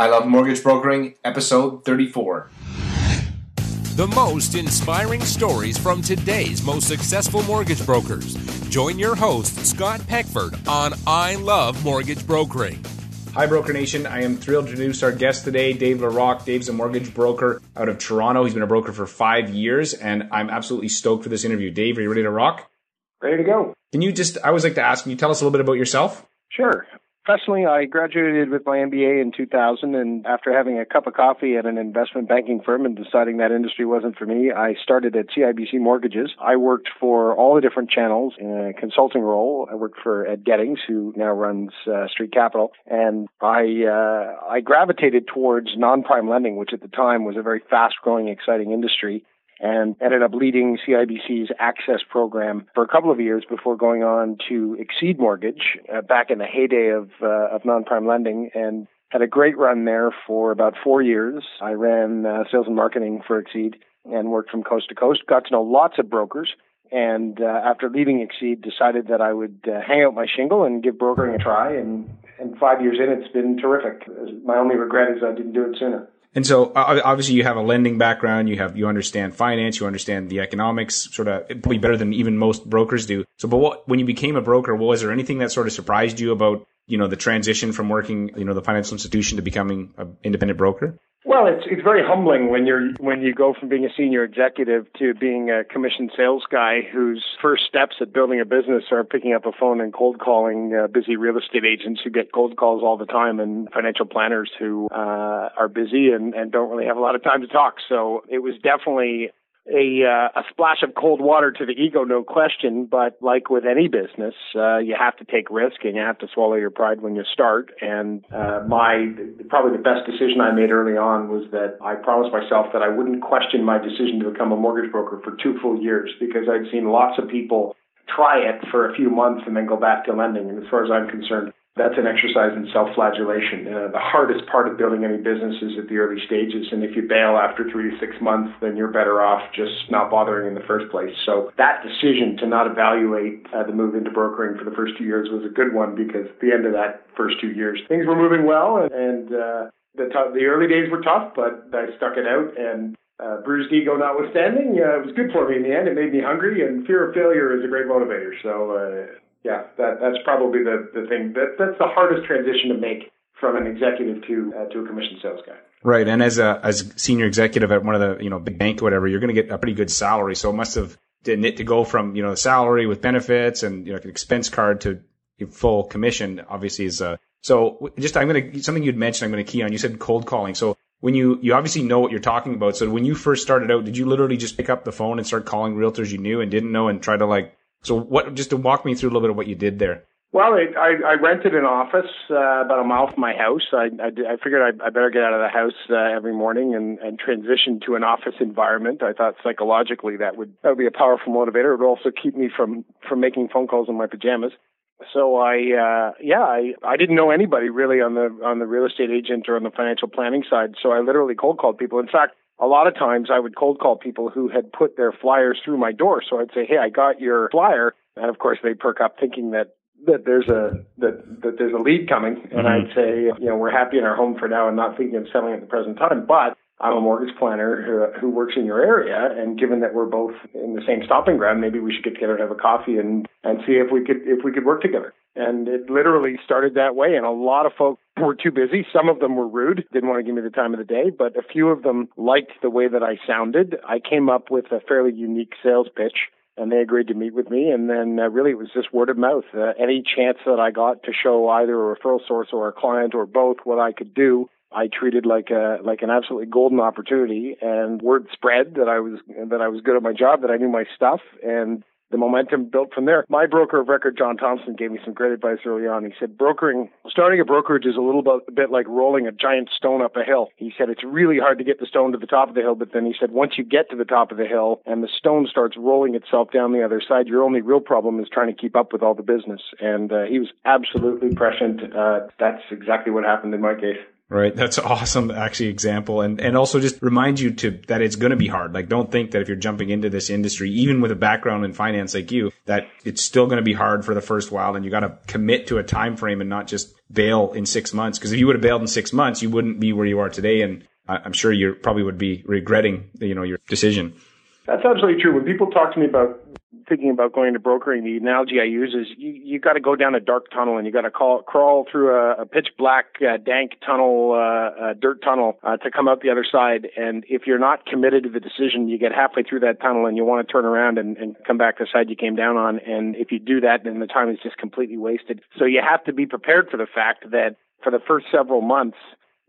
I Love Mortgage Brokering, episode 34. The most inspiring stories from today's most successful mortgage brokers. Join your host, Scott Peckford, on I Love Mortgage Brokering. Hi, Broker Nation. I am thrilled to introduce our guest today, Dave LaRock. Dave's a mortgage broker out of Toronto. He's been a broker for five years, and I'm absolutely stoked for this interview. Dave, are you ready to rock? Ready to go. Can you just, I always like to ask, can you tell us a little bit about yourself? Sure. Professionally, I graduated with my MBA in 2000, and after having a cup of coffee at an investment banking firm and deciding that industry wasn't for me, I started at CIBC Mortgages. I worked for all the different channels in a consulting role. I worked for Ed Gettings, who now runs uh, Street Capital, and I uh, I gravitated towards non-prime lending, which at the time was a very fast-growing, exciting industry and ended up leading CIBC's Access program for a couple of years before going on to Xceed Mortgage uh, back in the heyday of uh, of non-prime lending and had a great run there for about four years. I ran uh, sales and marketing for Xceed and worked from coast to coast. Got to know lots of brokers. And uh, after leaving Xceed, decided that I would uh, hang out my shingle and give brokering a try. And, and five years in, it's been terrific. My only regret is I didn't do it sooner. And so obviously you have a lending background, you have, you understand finance, you understand the economics sort of probably better than even most brokers do. So, but what, when you became a broker, was there anything that sort of surprised you about, you know, the transition from working, you know, the financial institution to becoming an independent broker? Well, it's it's very humbling when you're when you go from being a senior executive to being a commissioned sales guy whose first steps at building a business are picking up a phone and cold calling uh, busy real estate agents who get cold calls all the time and financial planners who uh, are busy and, and don't really have a lot of time to talk. So it was definitely a uh, a splash of cold water to the ego, no question. But like with any business, uh, you have to take risk and you have to swallow your pride when you start. And uh, my probably the best decision I made early on was that I promised myself that I wouldn't question my decision to become a mortgage broker for two full years because I'd seen lots of people try it for a few months and then go back to lending. And as far as I'm concerned, that's an exercise in self-flagellation. Uh, the hardest part of building any business is at the early stages, and if you bail after three to six months, then you're better off just not bothering in the first place. So that decision to not evaluate uh, the move into brokering for the first two years was a good one because at the end of that first two years, things were moving well, and, and uh, the t- the early days were tough, but I stuck it out and. Uh, bruised ego notwithstanding, uh, it was good for me in the end. It made me hungry, and fear of failure is a great motivator. So uh, yeah, that that's probably the the thing that that's the hardest transition to make from an executive to uh, to a commission sales guy. Right, and as a as senior executive at one of the you know big bank or whatever, you're going to get a pretty good salary. So it must have knit to go from you know salary with benefits and you know an expense card to full commission. Obviously, is uh, so just I'm going to something you'd mentioned. I'm going to key on. You said cold calling. So when you you obviously know what you're talking about. So when you first started out, did you literally just pick up the phone and start calling realtors you knew and didn't know and try to like so what, just to walk me through a little bit of what you did there. Well, I, I, I rented an office uh, about a mile from my house. I, I, I figured I, I better get out of the house uh, every morning and, and transition to an office environment. I thought psychologically that would that would be a powerful motivator. It would also keep me from from making phone calls in my pajamas. So I, uh, yeah, I, I didn't know anybody really on the on the real estate agent or on the financial planning side. So I literally cold called people. In fact, a lot of times I would cold call people who had put their flyers through my door. So I'd say, "Hey, I got your flyer," and of course they perk up thinking that that there's a that that there's a lead coming, and mm-hmm. I'd say, you know, we're happy in our home for now and not thinking of selling at the present time, but I'm a mortgage planner who, who works in your area, and given that we're both in the same stopping ground, maybe we should get together and have a coffee and and see if we could if we could work together. And it literally started that way. And a lot of folks were too busy. Some of them were rude, didn't want to give me the time of the day, but a few of them liked the way that I sounded. I came up with a fairly unique sales pitch and they agreed to meet with me. And then uh, really it was just word of mouth. Uh, any chance that I got to show either a referral source or a client or both what I could do, I treated like a like an absolutely golden opportunity. And word spread that I was that I was good at my job, that I knew my stuff, and the momentum built from there. My broker of record, John Thompson, gave me some great advice early on. He said, brokering, starting a brokerage is a little bit, bit like rolling a giant stone up a hill. He said, it's really hard to get the stone to the top of the hill, but then he said, once you get to the top of the hill and the stone starts rolling itself down the other side, your only real problem is trying to keep up with all the business. And uh, he was absolutely prescient. Uh, that's exactly what happened in my case. Right. That's awesome, actually, example. And, and also just remind you to, that it's going to be hard. Like, don't think that if you're jumping into this industry, even with a background in finance like you, that it's still going to be hard for the first while and you got to commit to a time frame and not just bail in six months. Cause if you would have bailed in six months, you wouldn't be where you are today. And I'm sure you probably would be regretting, you know, your decision. That's absolutely true. When people talk to me about thinking about going to brokering, the analogy I use is you, you got to go down a dark tunnel and you got to crawl through a, a pitch black, uh, dank tunnel, uh, dirt tunnel uh, to come out the other side. And if you're not committed to the decision, you get halfway through that tunnel and you want to turn around and, and come back the side you came down on. And if you do that, then the time is just completely wasted. So you have to be prepared for the fact that for the first several months,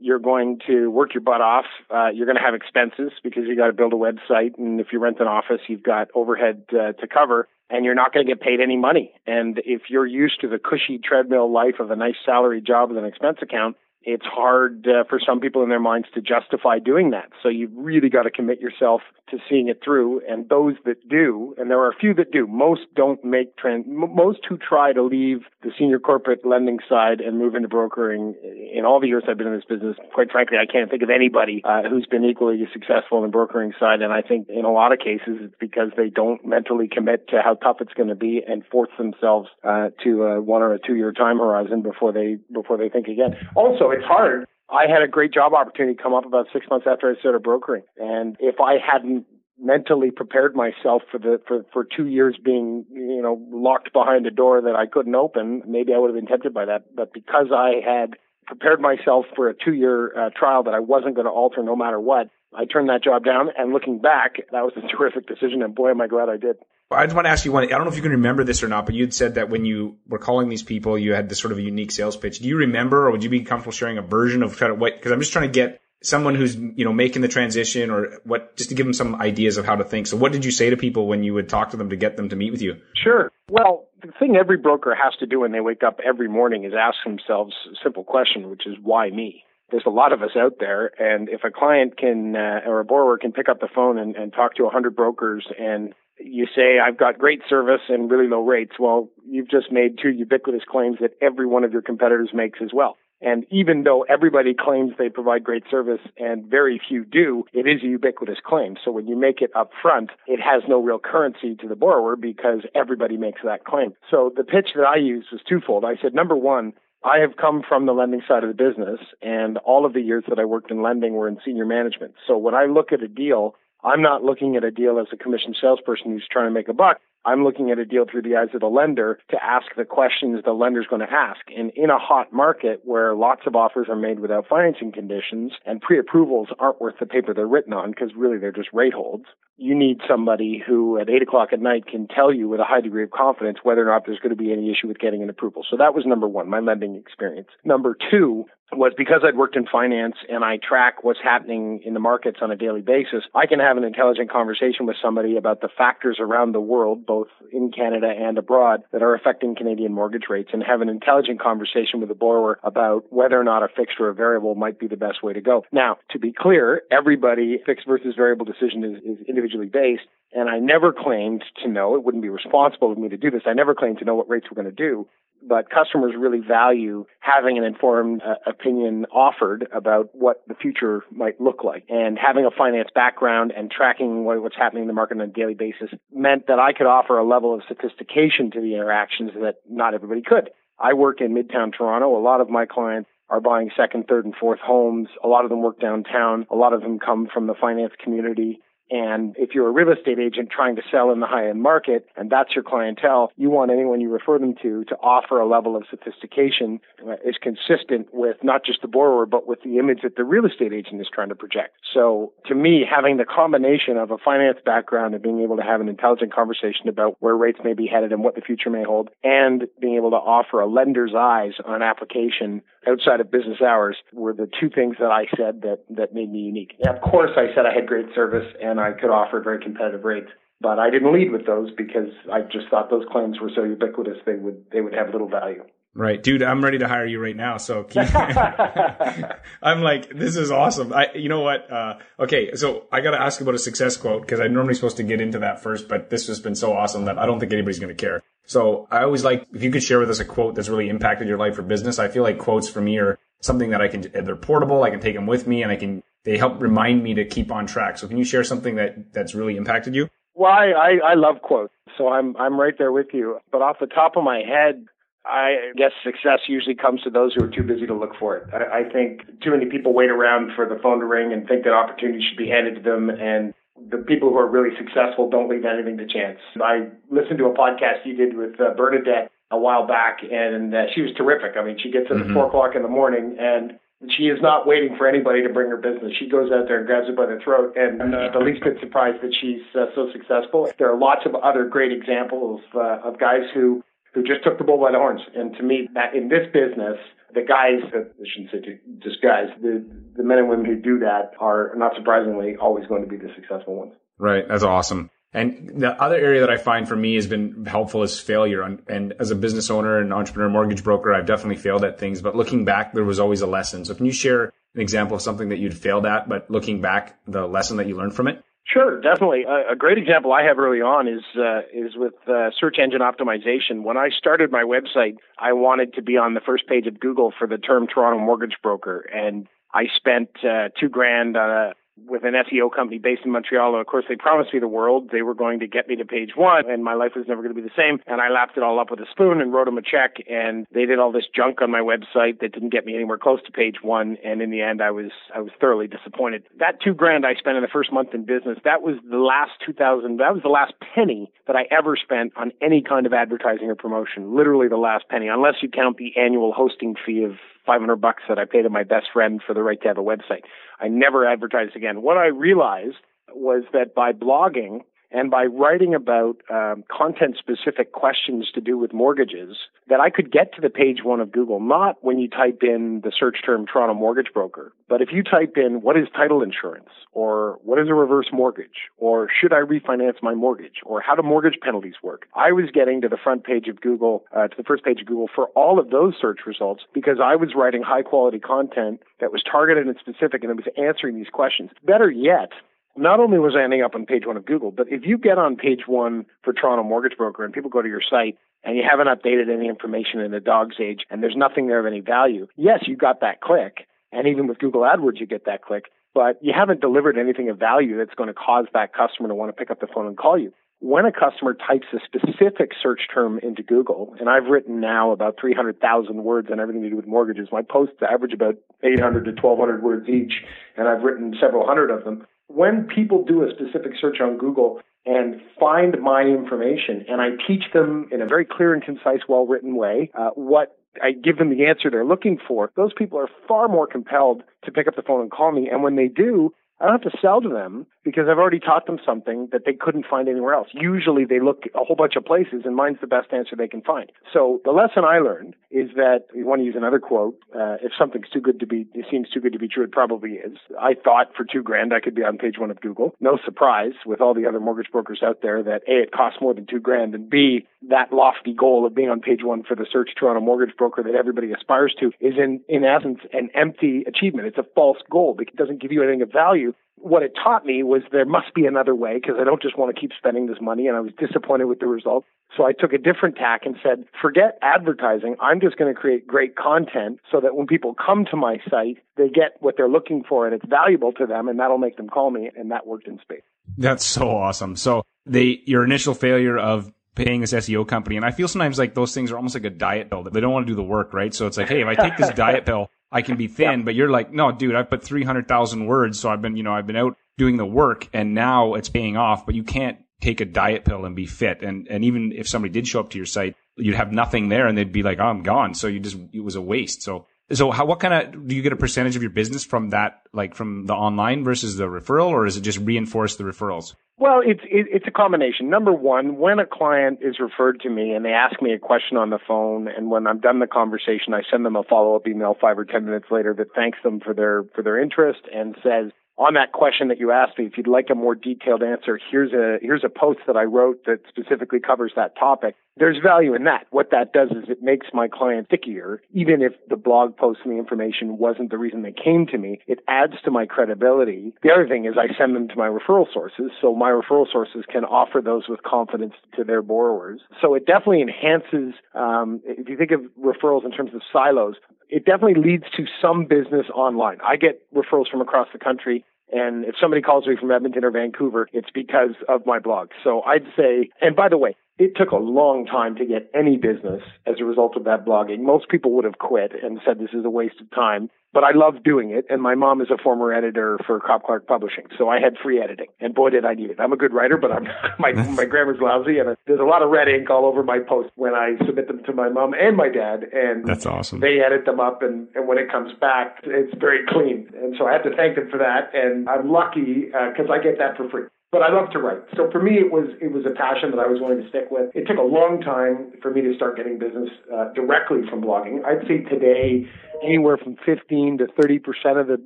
you're going to work your butt off. Uh, you're going to have expenses because you got to build a website, and if you rent an office, you've got overhead uh, to cover, and you're not going to get paid any money. And if you're used to the cushy treadmill life of a nice salary job with an expense account, it's hard uh, for some people in their minds to justify doing that. So you've really got to commit yourself to seeing it through. And those that do, and there are a few that do, most don't make trend. Most who try to leave the senior corporate lending side and move into brokering. In all the years I've been in this business, quite frankly, I can't think of anybody uh, who's been equally successful in the brokering side. And I think in a lot of cases it's because they don't mentally commit to how tough it's going to be and force themselves uh, to a one or a two year time horizon before they before they think again. Also, it's hard. I had a great job opportunity come up about six months after I started brokering. And if I hadn't mentally prepared myself for the for, for two years being you know locked behind a door that I couldn't open, maybe I would have been tempted by that. But because I had prepared myself for a two year uh, trial that I wasn't going to alter no matter what, I turned that job down. And looking back, that was a terrific decision. And boy, am I glad I did. I just want to ask you one. I don't know if you can remember this or not, but you'd said that when you were calling these people, you had this sort of a unique sales pitch. Do you remember, or would you be comfortable sharing a version of kind of what? Because I'm just trying to get someone who's you know making the transition, or what, just to give them some ideas of how to think. So, what did you say to people when you would talk to them to get them to meet with you? Sure. Well, the thing every broker has to do when they wake up every morning is ask themselves a simple question, which is why me? there's a lot of us out there, and if a client can uh, or a borrower can pick up the phone and, and talk to 100 brokers and you say, I've got great service and really low rates. Well, you've just made two ubiquitous claims that every one of your competitors makes as well. And even though everybody claims they provide great service and very few do, it is a ubiquitous claim. So when you make it up front, it has no real currency to the borrower because everybody makes that claim. So the pitch that I used was twofold. I said, number one, I have come from the lending side of the business and all of the years that I worked in lending were in senior management. So when I look at a deal, I'm not looking at a deal as a commission salesperson who's trying to make a buck. I'm looking at a deal through the eyes of the lender to ask the questions the lender's going to ask. And in a hot market where lots of offers are made without financing conditions and pre-approvals aren't worth the paper they're written on because really they're just rate holds, you need somebody who at eight o'clock at night can tell you with a high degree of confidence whether or not there's going to be any issue with getting an approval. So that was number one, my lending experience. Number two, was because I'd worked in finance and I track what's happening in the markets on a daily basis, I can have an intelligent conversation with somebody about the factors around the world, both in Canada and abroad, that are affecting Canadian mortgage rates and have an intelligent conversation with the borrower about whether or not a fixed or a variable might be the best way to go. Now, to be clear, everybody fixed versus variable decision is, is individually based. And I never claimed to know, it wouldn't be responsible of me to do this. I never claimed to know what rates were going to do but customers really value having an informed uh, opinion offered about what the future might look like. And having a finance background and tracking what, what's happening in the market on a daily basis meant that I could offer a level of sophistication to the interactions that not everybody could. I work in Midtown Toronto. A lot of my clients are buying second, third, and fourth homes. A lot of them work downtown. A lot of them come from the finance community. And if you're a real estate agent trying to sell in the high end market and that's your clientele, you want anyone you refer them to to offer a level of sophistication that is consistent with not just the borrower, but with the image that the real estate agent is trying to project. So to me, having the combination of a finance background and being able to have an intelligent conversation about where rates may be headed and what the future may hold and being able to offer a lender's eyes on application outside of business hours were the two things that I said that, that made me unique. And of course, I said I had great service and I could offer very competitive rates. But I didn't lead with those because I just thought those claims were so ubiquitous they would they would have little value. Right, dude, I'm ready to hire you right now. So keep, I'm like, this is awesome. I, you know what? Uh, okay. So I got to ask about a success quote because I'm normally supposed to get into that first, but this has been so awesome that I don't think anybody's going to care. So I always like, if you could share with us a quote that's really impacted your life or business. I feel like quotes for me are something that I can, they're portable. I can take them with me and I can, they help remind me to keep on track. So can you share something that that's really impacted you? Well, I, I, I love quotes, so I'm I'm right there with you. But off the top of my head, I guess success usually comes to those who are too busy to look for it. I, I think too many people wait around for the phone to ring and think that opportunity should be handed to them, and the people who are really successful don't leave anything to chance. I listened to a podcast you did with uh, Bernadette a while back, and uh, she was terrific. I mean, she gets up mm-hmm. at four o'clock in the morning and she is not waiting for anybody to bring her business. She goes out there and grabs it by the throat, and uh, the least bit surprised that she's uh, so successful. There are lots of other great examples uh, of guys who who just took the bull by the horns. And to me, that in this business, the guys, I shouldn't say just guys, the the men and women who do that are not surprisingly always going to be the successful ones. Right. That's awesome. And the other area that I find for me has been helpful is failure. And as a business owner and entrepreneur, mortgage broker, I've definitely failed at things, but looking back, there was always a lesson. So can you share an example of something that you'd failed at, but looking back, the lesson that you learned from it? Sure, definitely. A, great example I have early on is uh, is with uh, search engine optimization. When I started my website, I wanted to be on the first page of Google for the term Toronto mortgage broker, and I spent uh, two grand on a with an SEO company based in Montreal. And Of course, they promised me the world. They were going to get me to page one, and my life was never going to be the same. And I lapped it all up with a spoon and wrote them a check. And they did all this junk on my website that didn't get me anywhere close to page one. And in the end, I was I was thoroughly disappointed. That two grand I spent in the first month in business, that was the last two thousand. That was the last penny that I ever spent on any kind of advertising or promotion. Literally the last penny, unless you count the annual hosting fee of 500 bucks that I paid to my best friend for the right to have a website. I never advertised again. What I realized was that by blogging, and by writing about um, content specific questions to do with mortgages that I could get to the page one of Google, not when you type in the search term Toronto mortgage broker, but if you type in what is title insurance or what is a reverse mortgage or should I refinance my mortgage or how do mortgage penalties work, I was getting to the front page of Google, uh, to the first page of Google for all of those search results because I was writing high quality content that was targeted and specific and it was answering these questions. Better yet, not only was I ending up on page one of Google, but if you get on page one for Toronto Mortgage Broker and people go to your site and you haven't updated any information in a dog's age and there's nothing there of any value, yes, you got that click. And even with Google AdWords, you get that click, but you haven't delivered anything of value that's going to cause that customer to want to pick up the phone and call you. When a customer types a specific search term into Google, and I've written now about 300,000 words on everything to do with mortgages, my posts average about 800 to 1200 words each, and I've written several hundred of them when people do a specific search on Google and find my information, and I teach them in a very clear and concise, well written way uh, what I give them the answer they're looking for, those people are far more compelled to pick up the phone and call me. And when they do, I don't have to sell to them because I've already taught them something that they couldn't find anywhere else. Usually they look a whole bunch of places and mine's the best answer they can find. So the lesson I learned is that you want to use another quote, uh, if something's too good to be, it seems too good to be true, it probably is. I thought for two grand I could be on page one of Google. No surprise with all the other mortgage brokers out there that A, it costs more than two grand and B, that lofty goal of being on page one for the search Toronto mortgage broker that everybody aspires to is in, in essence an empty achievement. It's a false goal because it doesn't give you anything of value what it taught me was there must be another way because I don't just want to keep spending this money and I was disappointed with the result. So I took a different tack and said, forget advertising. I'm just going to create great content so that when people come to my site, they get what they're looking for and it's valuable to them and that'll make them call me. And that worked in space. That's so awesome. So the, your initial failure of paying this SEO company. And I feel sometimes like those things are almost like a diet pill that they don't want to do the work, right? So it's like, hey, if I take this diet pill, I can be thin, yeah. but you're like, no, dude, I've put 300,000 words. So I've been, you know, I've been out doing the work and now it's paying off, but you can't take a diet pill and be fit. And, and even if somebody did show up to your site, you'd have nothing there and they'd be like, oh, I'm gone. So you just, it was a waste. So, so how, what kind of, do you get a percentage of your business from that, like from the online versus the referral or is it just reinforce the referrals? Well, it's it, it's a combination. Number one, when a client is referred to me and they ask me a question on the phone, and when I'm done the conversation, I send them a follow up email five or ten minutes later that thanks them for their for their interest and says, on that question that you asked me, if you'd like a more detailed answer, here's a here's a post that I wrote that specifically covers that topic. There's value in that. What that does is it makes my client stickier, even if the blog post and the information wasn't the reason they came to me. It adds to my credibility. The other thing is I send them to my referral sources, so my referral sources can offer those with confidence to their borrowers. So it definitely enhances. Um, if you think of referrals in terms of silos, it definitely leads to some business online. I get referrals from across the country. And if somebody calls me from Edmonton or Vancouver, it's because of my blog. So I'd say, and by the way, it took a long time to get any business as a result of that blogging. Most people would have quit and said this is a waste of time, but I love doing it. And my mom is a former editor for Copp Clark Publishing, so I had free editing. And boy, did I need it. I'm a good writer, but I'm my my grammar's lousy, and there's a lot of red ink all over my posts when I submit them to my mom and my dad. And that's awesome. They edit them up, and, and when it comes back, it's very clean. And so I have to thank them for that. And I'm lucky because uh, I get that for free but I love to write. So for me, it was it was a passion that I was willing to stick with. It took a long time for me to start getting business uh, directly from blogging. I'd say today, anywhere from 15 to 30 percent of the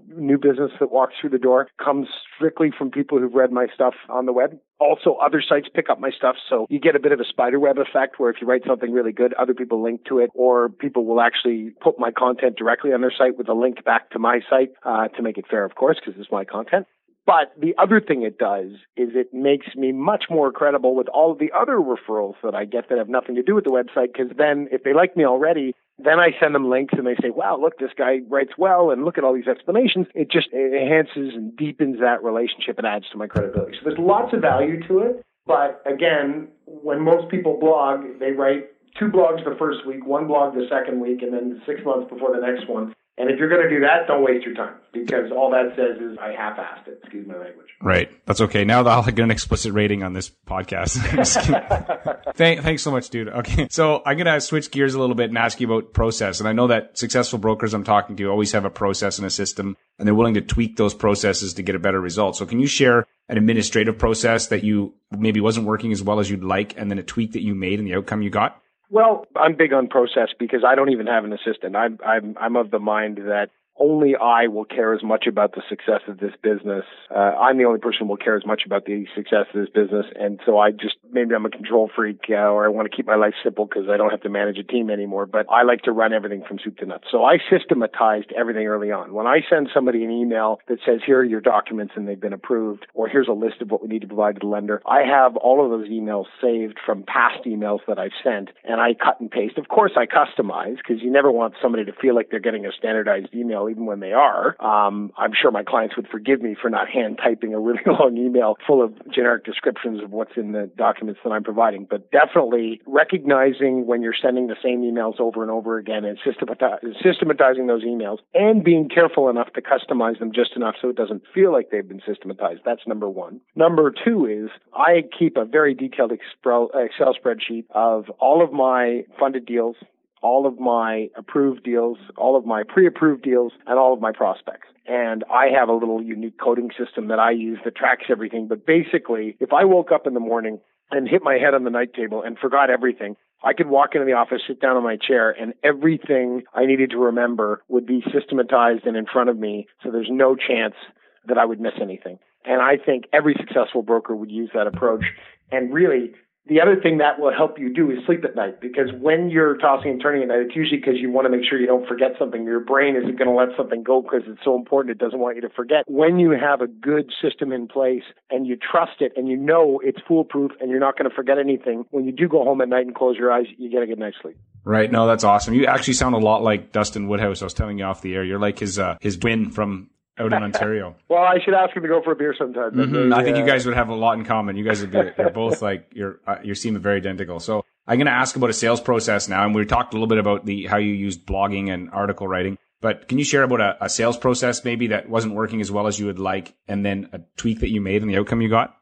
new business that walks through the door comes strictly from people who've read my stuff on the web. Also, other sites pick up my stuff, so you get a bit of a spider web effect where if you write something really good, other people link to it, or people will actually put my content directly on their site with a link back to my site uh, to make it fair, of course, because it's my content. But the other thing it does is it makes me much more credible with all of the other referrals that I get that have nothing to do with the website. Because then, if they like me already, then I send them links and they say, wow, look, this guy writes well and look at all these explanations. It just enhances and deepens that relationship and adds to my credibility. So there's lots of value to it. But again, when most people blog, they write two blogs the first week, one blog the second week, and then six months before the next one. And if you're going to do that, don't waste your time because all that says is I half-assed it. Excuse my language. Right. That's okay. Now I'll get an explicit rating on this podcast. Thank, thanks so much, dude. Okay. So I'm going to switch gears a little bit and ask you about process. And I know that successful brokers I'm talking to always have a process and a system and they're willing to tweak those processes to get a better result. So can you share an administrative process that you maybe wasn't working as well as you'd like and then a tweak that you made and the outcome you got? Well, I'm big on process because I don't even have an assistant. I'm I'm I'm of the mind that only I will care as much about the success of this business. Uh, I'm the only person who will care as much about the success of this business. And so I just, maybe I'm a control freak uh, or I want to keep my life simple because I don't have to manage a team anymore, but I like to run everything from soup to nuts. So I systematized everything early on. When I send somebody an email that says, here are your documents and they've been approved, or here's a list of what we need to provide to the lender, I have all of those emails saved from past emails that I've sent and I cut and paste. Of course I customize because you never want somebody to feel like they're getting a standardized email even when they are. Um, I'm sure my clients would forgive me for not hand typing a really long email full of generic descriptions of what's in the documents that I'm providing. But definitely recognizing when you're sending the same emails over and over again and systematizing those emails and being careful enough to customize them just enough so it doesn't feel like they've been systematized. That's number one. Number two is I keep a very detailed Excel spreadsheet of all of my funded deals, all of my approved deals, all of my pre-approved deals, and all of my prospects. And I have a little unique coding system that I use that tracks everything. But basically, if I woke up in the morning and hit my head on the night table and forgot everything, I could walk into the office, sit down on my chair, and everything I needed to remember would be systematized and in front of me. So there's no chance that I would miss anything. And I think every successful broker would use that approach. And really, the other thing that will help you do is sleep at night because when you're tossing and turning at night, it's usually because you want to make sure you don't forget something. Your brain isn't going to let something go because it's so important it doesn't want you to forget. When you have a good system in place and you trust it and you know it's foolproof and you're not going to forget anything, when you do go home at night and close your eyes, you get a good night's sleep. Right. No, that's awesome. You actually sound a lot like Dustin Woodhouse. I was telling you off the air. You're like his uh, his twin from out in Ontario. well, I should ask him to go for a beer sometime. Mm-hmm. I think you guys would have a lot in common. You guys would be, you're both like, you're, uh, you seem very identical. So I'm going to ask about a sales process now. And we talked a little bit about the, how you used blogging and article writing, but can you share about a, a sales process maybe that wasn't working as well as you would like and then a tweak that you made and the outcome you got?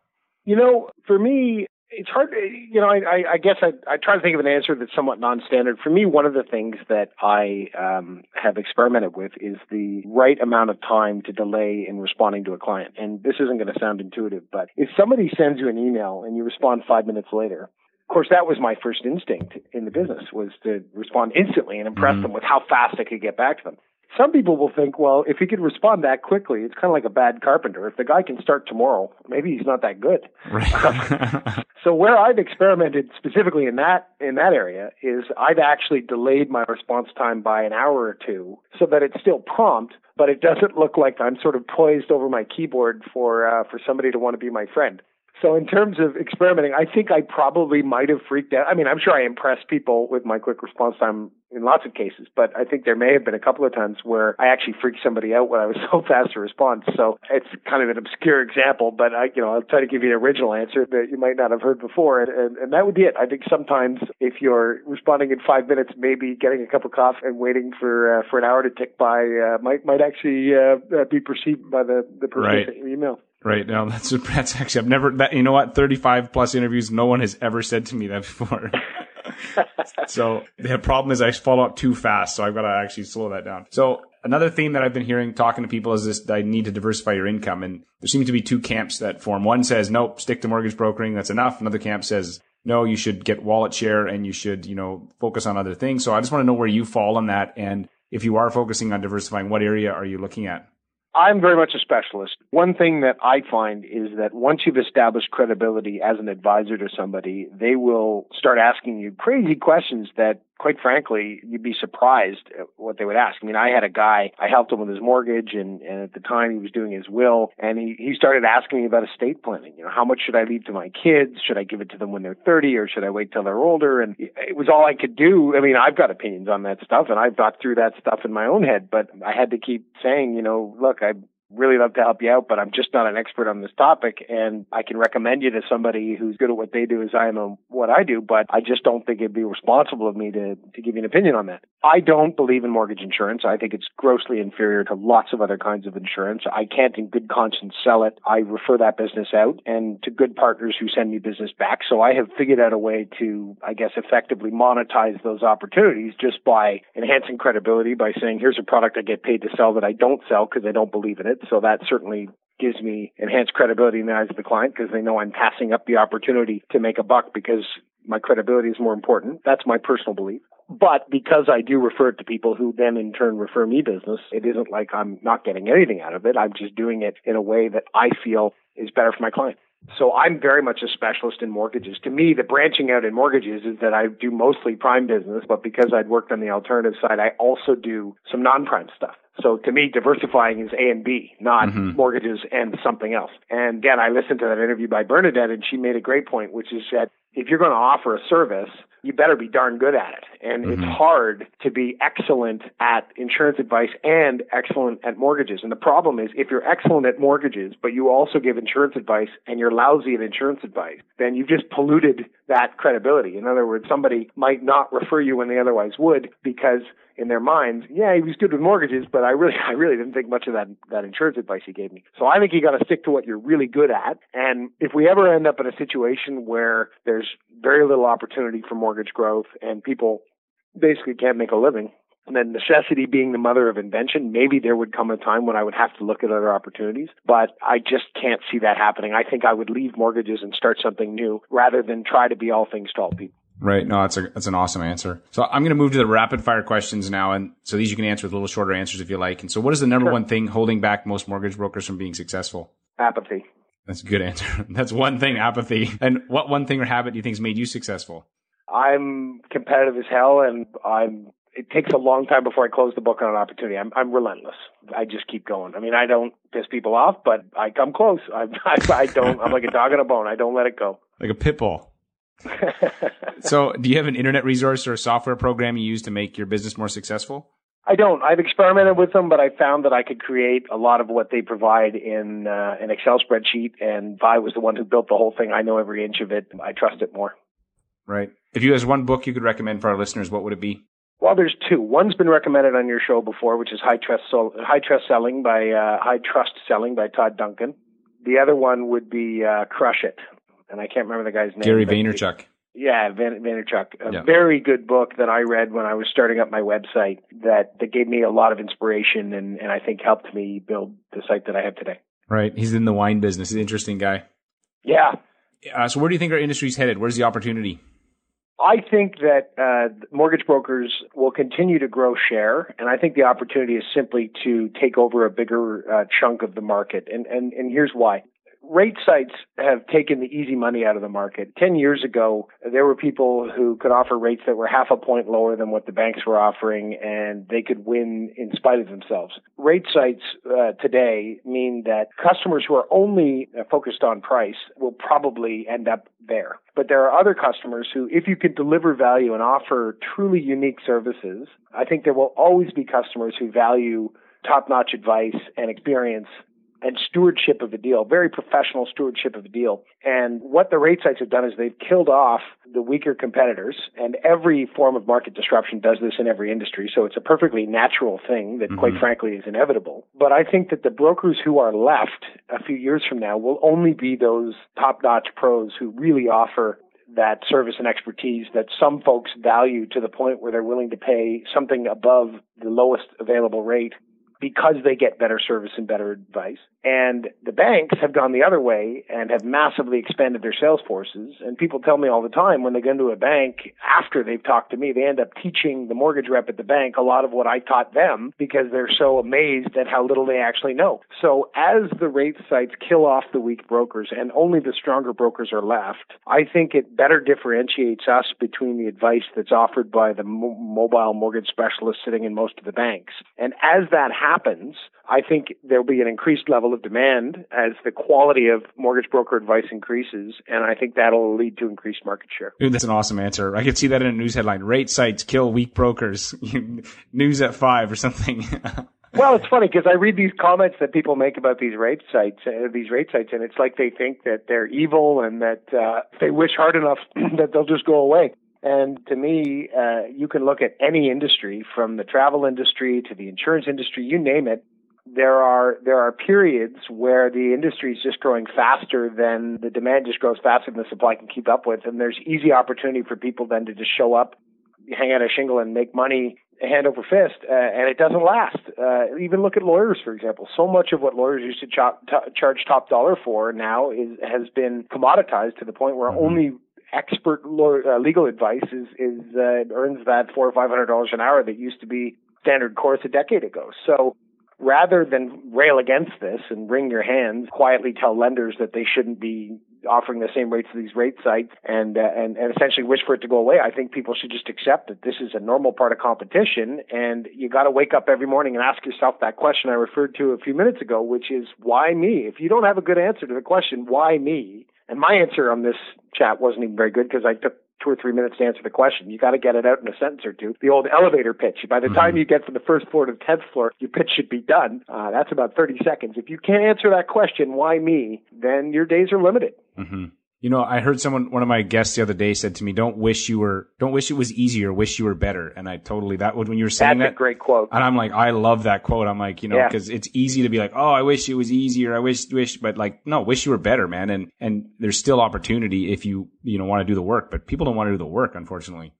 You know, for me, it's hard. You know, I, I guess I, I try to think of an answer that's somewhat non-standard. For me, one of the things that I um, have experimented with is the right amount of time to delay in responding to a client. And this isn't going to sound intuitive, but if somebody sends you an email and you respond five minutes later, of course, that was my first instinct in the business was to respond instantly and impress mm-hmm. them with how fast I could get back to them some people will think, well, if he could respond that quickly, it's kind of like a bad carpenter. If the guy can start tomorrow, maybe he's not that good. Right. so where I've experimented specifically in that in that area is I've actually delayed my response time by an hour or two so that it's still prompt, but it doesn't look like I'm sort of poised over my keyboard for uh, for somebody to want to be my friend. So in terms of experimenting, I think I probably might have freaked out. I mean, I'm sure I impressed people with my quick response time in lots of cases, but I think there may have been a couple of times where I actually freaked somebody out when I was so fast to respond. So it's kind of an obscure example, but I, you know, I'll try to give you an original answer that you might not have heard before. And, and, and that would be it. I think sometimes if you're responding in five minutes, maybe getting a cup of coffee and waiting for, uh, for an hour to tick by, uh, might, might actually, uh, uh be perceived by the, the person right. that you email. Right now, that's that's actually I've never that you know what thirty five plus interviews. No one has ever said to me that before. so the problem is I follow up too fast, so I've got to actually slow that down. So another theme that I've been hearing talking to people is this: I need to diversify your income, and there seems to be two camps that form. One says, "Nope, stick to mortgage brokering. That's enough." Another camp says, "No, you should get wallet share and you should, you know, focus on other things." So I just want to know where you fall on that, and if you are focusing on diversifying, what area are you looking at? I'm very much a specialist. One thing that I find is that once you've established credibility as an advisor to somebody, they will start asking you crazy questions that quite frankly, you'd be surprised at what they would ask. I mean, I had a guy, I helped him with his mortgage and, and at the time he was doing his will and he, he started asking me about estate planning. You know, how much should I leave to my kids? Should I give it to them when they're 30 or should I wait till they're older? And it was all I could do. I mean, I've got opinions on that stuff and I've thought through that stuff in my own head, but I had to keep saying, you know, look, I really love to help you out, but I'm just not an expert on this topic. And I can recommend you to somebody who's good at what they do as I am on what I do, but I just don't think it'd be responsible of me to, to give you an opinion on that. I don't believe in mortgage insurance. I think it's grossly inferior to lots of other kinds of insurance. I can't in good conscience sell it. I refer that business out and to good partners who send me business back. So I have figured out a way to, I guess, effectively monetize those opportunities just by enhancing credibility by saying, here's a product I get paid to sell that I don't sell because I don't believe in it. So that certainly gives me enhanced credibility in the eyes of the client because they know I'm passing up the opportunity to make a buck because my credibility is more important. That's my personal belief. But because I do refer it to people who then in turn refer me business, it isn't like I'm not getting anything out of it. I'm just doing it in a way that I feel is better for my client. So I'm very much a specialist in mortgages. To me, the branching out in mortgages is that I do mostly prime business, but because I'd worked on the alternative side, I also do some non-prime stuff. So to me, diversifying is A and B, not mm-hmm. mortgages and something else. And again, I listened to that interview by Bernadette and she made a great point, which is that if you're going to offer a service, you better be darn good at it. And mm-hmm. it's hard to be excellent at insurance advice and excellent at mortgages. And the problem is if you're excellent at mortgages, but you also give insurance advice and you're lousy at insurance advice, then you've just polluted that credibility. In other words, somebody might not refer you when they otherwise would because in their minds, yeah, he was good with mortgages, but I really, I really didn't think much of that, that insurance advice he gave me. So I think you got to stick to what you're really good at. And if we ever end up in a situation where there's very little opportunity for mortgage growth and people basically can't make a living, and then necessity being the mother of invention, maybe there would come a time when I would have to look at other opportunities, but I just can't see that happening. I think I would leave mortgages and start something new rather than try to be all things to all people. Right. No, that's a that's an awesome answer. So I'm going to move to the rapid fire questions now, and so these you can answer with a little shorter answers if you like. And so, what is the number sure. one thing holding back most mortgage brokers from being successful? Apathy. That's a good answer. That's one thing, apathy. And what one thing or habit do you think has made you successful? I'm competitive as hell, and I'm. It takes a long time before I close the book on an opportunity. I'm, I'm relentless. I just keep going. I mean, I don't piss people off, but I come close. I, I, I don't. I'm like a dog on a bone. I don't let it go. Like a pit bull. so, do you have an internet resource or a software program you use to make your business more successful? I don't. I've experimented with them, but I found that I could create a lot of what they provide in uh, an Excel spreadsheet. And if I was the one who built the whole thing, I know every inch of it. I trust it more. Right. If you had one book you could recommend for our listeners, what would it be? Well, there's two. One's been recommended on your show before, which is High Trust, High Trust Selling by uh, High Trust Selling by Todd Duncan. The other one would be uh, Crush It and I can't remember the guy's name. Gary Vaynerchuk. Yeah, Van, Vaynerchuk. A yeah. very good book that I read when I was starting up my website that, that gave me a lot of inspiration and, and I think helped me build the site that I have today. Right. He's in the wine business. He's an interesting guy. Yeah. Uh, so where do you think our industry's headed? Where's the opportunity? I think that uh, mortgage brokers will continue to grow share, and I think the opportunity is simply to take over a bigger uh, chunk of the market. And, and and here's why rate sites have taken the easy money out of the market. Ten years ago, there were people who could offer rates that were half a point lower than what the banks were offering, and they could win in spite of themselves. Rate sites uh, today mean that customers who are only uh, focused on price will probably end up there. But there are other customers who, if you can deliver value and offer truly unique services, I think there will always be customers who value top notch advice and experience and stewardship of a deal, very professional stewardship of a deal. And what the rate sites have done is they've killed off the weaker competitors, and every form of market disruption does this in every industry. So it's a perfectly natural thing that, mm-hmm. quite frankly, is inevitable. But I think that the brokers who are left a few years from now will only be those top notch pros who really offer that service and expertise that some folks value to the point where they're willing to pay something above the lowest available rate because they get better service and better advice. And the banks have gone the other way and have massively expanded their sales forces. And people tell me all the time when they go into a bank after they've talked to me, they end up teaching the mortgage rep at the bank a lot of what I taught them because they're so amazed at how little they actually know. So as the rate sites kill off the weak brokers and only the stronger brokers are left, I think it better differentiates us between the advice that's offered by the mo- mobile mortgage specialists sitting in most of the banks. And as that happens, happens, I think there'll be an increased level of demand as the quality of mortgage broker advice increases, and I think that'll lead to increased market share. Dude, that's an awesome answer. I could see that in a news headline: "Rate sites kill weak brokers." news at five or something. well, it's funny because I read these comments that people make about these rate sites, uh, these rate sites, and it's like they think that they're evil and that uh, if they wish hard enough that they'll just go away. And to me, uh, you can look at any industry from the travel industry to the insurance industry, you name it. There are there are periods where the industry is just growing faster than the demand just grows faster than the supply can keep up with, and there's easy opportunity for people then to just show up, hang out a shingle, and make money hand over fist, uh, and it doesn't last. Uh, even look at lawyers, for example. So much of what lawyers used to chop, t- charge top dollar for now is has been commoditized to the point where mm-hmm. only expert uh, legal advice is is uh, earns that four or five hundred dollars an hour that used to be standard course a decade ago. So rather than rail against this and wring your hands, quietly tell lenders that they shouldn't be offering the same rates to these rate sites and, uh, and and essentially wish for it to go away. I think people should just accept that this is a normal part of competition, and you got to wake up every morning and ask yourself that question I referred to a few minutes ago, which is why me? If you don't have a good answer to the question why me, and my answer on this chat wasn't even very good because I took two or three minutes to answer the question. You got to get it out in a sentence or two. The old elevator pitch. By the mm-hmm. time you get from the first floor to the tenth floor, your pitch should be done. Uh, that's about thirty seconds. If you can't answer that question, why me? Then your days are limited. Mm-hmm. You know, I heard someone, one of my guests the other day said to me, "Don't wish you were, don't wish it was easier. Wish you were better." And I totally that when you were saying That's that, great quote. And I'm like, I love that quote. I'm like, you know, because yeah. it's easy to be like, "Oh, I wish it was easier. I wish, wish," but like, no, wish you were better, man. And and there's still opportunity if you you know want to do the work, but people don't want to do the work, unfortunately.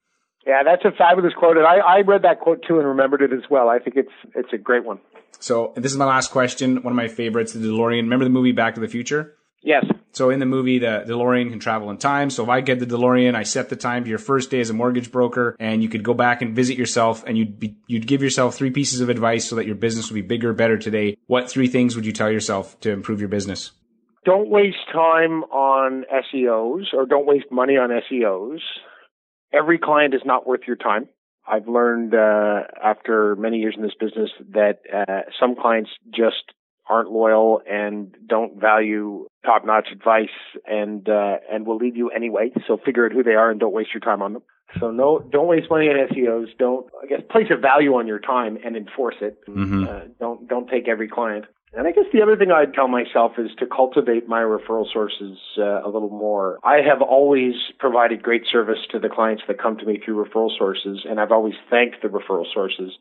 Yeah, that's a fabulous quote, and I, I read that quote too and remembered it as well. I think it's it's a great one. So this is my last question. One of my favorites, the DeLorean. Remember the movie Back to the Future? Yes. So in the movie, the DeLorean can travel in time. So if I get the DeLorean, I set the time to your first day as a mortgage broker, and you could go back and visit yourself, and you'd be, you'd give yourself three pieces of advice so that your business would be bigger, better today. What three things would you tell yourself to improve your business? Don't waste time on SEOs, or don't waste money on SEOs. Every client is not worth your time. I've learned uh, after many years in this business that uh, some clients just aren't loyal and don't value top-notch advice and uh, and will leave you anyway. So figure out who they are and don't waste your time on them. So no, don't waste money on SEOs. Don't I guess place a value on your time and enforce it. Mm-hmm. Uh, don't don't take every client. And I guess the other thing I'd tell myself is to cultivate my referral sources uh, a little more. I have always provided great service to the clients that come to me through referral sources, and I've always thanked the referral sources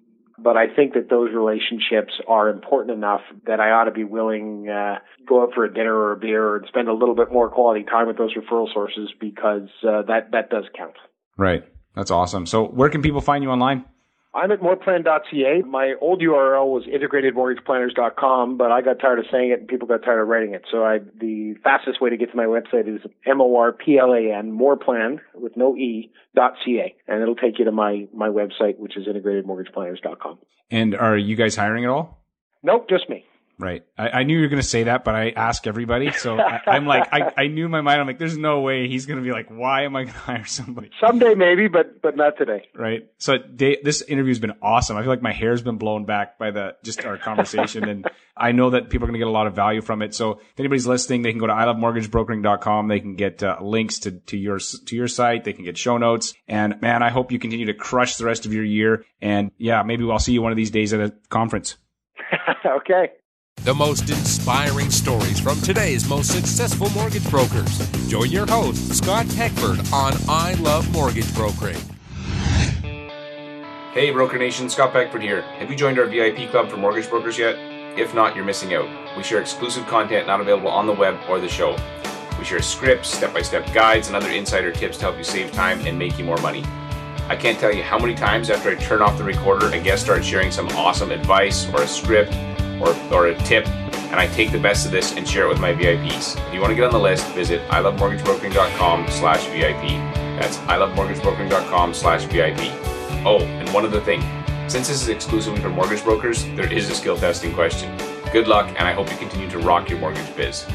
but I think that those relationships are important enough that I ought to be willing uh, go out for a dinner or a beer and spend a little bit more quality time with those referral sources because uh, that that does count. Right. That's awesome. So where can people find you online? I'm at morplan.ca. My old URL was integratedmortgageplanners.com, but I got tired of saying it and people got tired of writing it. So I, the fastest way to get to my website is M-O-R-P-L-A-N, morplan with no E, dot C-A. And it'll take you to my, my website, which is integratedmortgageplanners.com. And are you guys hiring at all? Nope, just me. Right. I, I, knew you were going to say that, but I ask everybody. So I, am like, I, I knew in my mind, I'm like, there's no way he's going to be like, why am I going to hire somebody? Someday maybe, but, but not today. Right. So this interview's been awesome. I feel like my hair's been blown back by the, just our conversation. and I know that people are going to get a lot of value from it. So if anybody's listening, they can go to ilovemortgagebrokering.com. They can get uh, links to, to your, to your site. They can get show notes. And man, I hope you continue to crush the rest of your year. And yeah, maybe I'll see you one of these days at a conference. okay. The most inspiring stories from today's most successful mortgage brokers. Join your host, Scott Peckford, on I Love Mortgage Brokering. Hey, Broker Nation, Scott Peckford here. Have you joined our VIP club for mortgage brokers yet? If not, you're missing out. We share exclusive content not available on the web or the show. We share scripts, step by step guides, and other insider tips to help you save time and make you more money. I can't tell you how many times after I turn off the recorder, a guest starts sharing some awesome advice or a script or, or a tip, and I take the best of this and share it with my VIPs. If you want to get on the list, visit ilovemortgagebrokering.com slash VIP. That's ilovemortgagebrokering.com slash VIP. Oh, and one other thing. Since this is exclusively for mortgage brokers, there is a skill testing question. Good luck, and I hope you continue to rock your mortgage biz.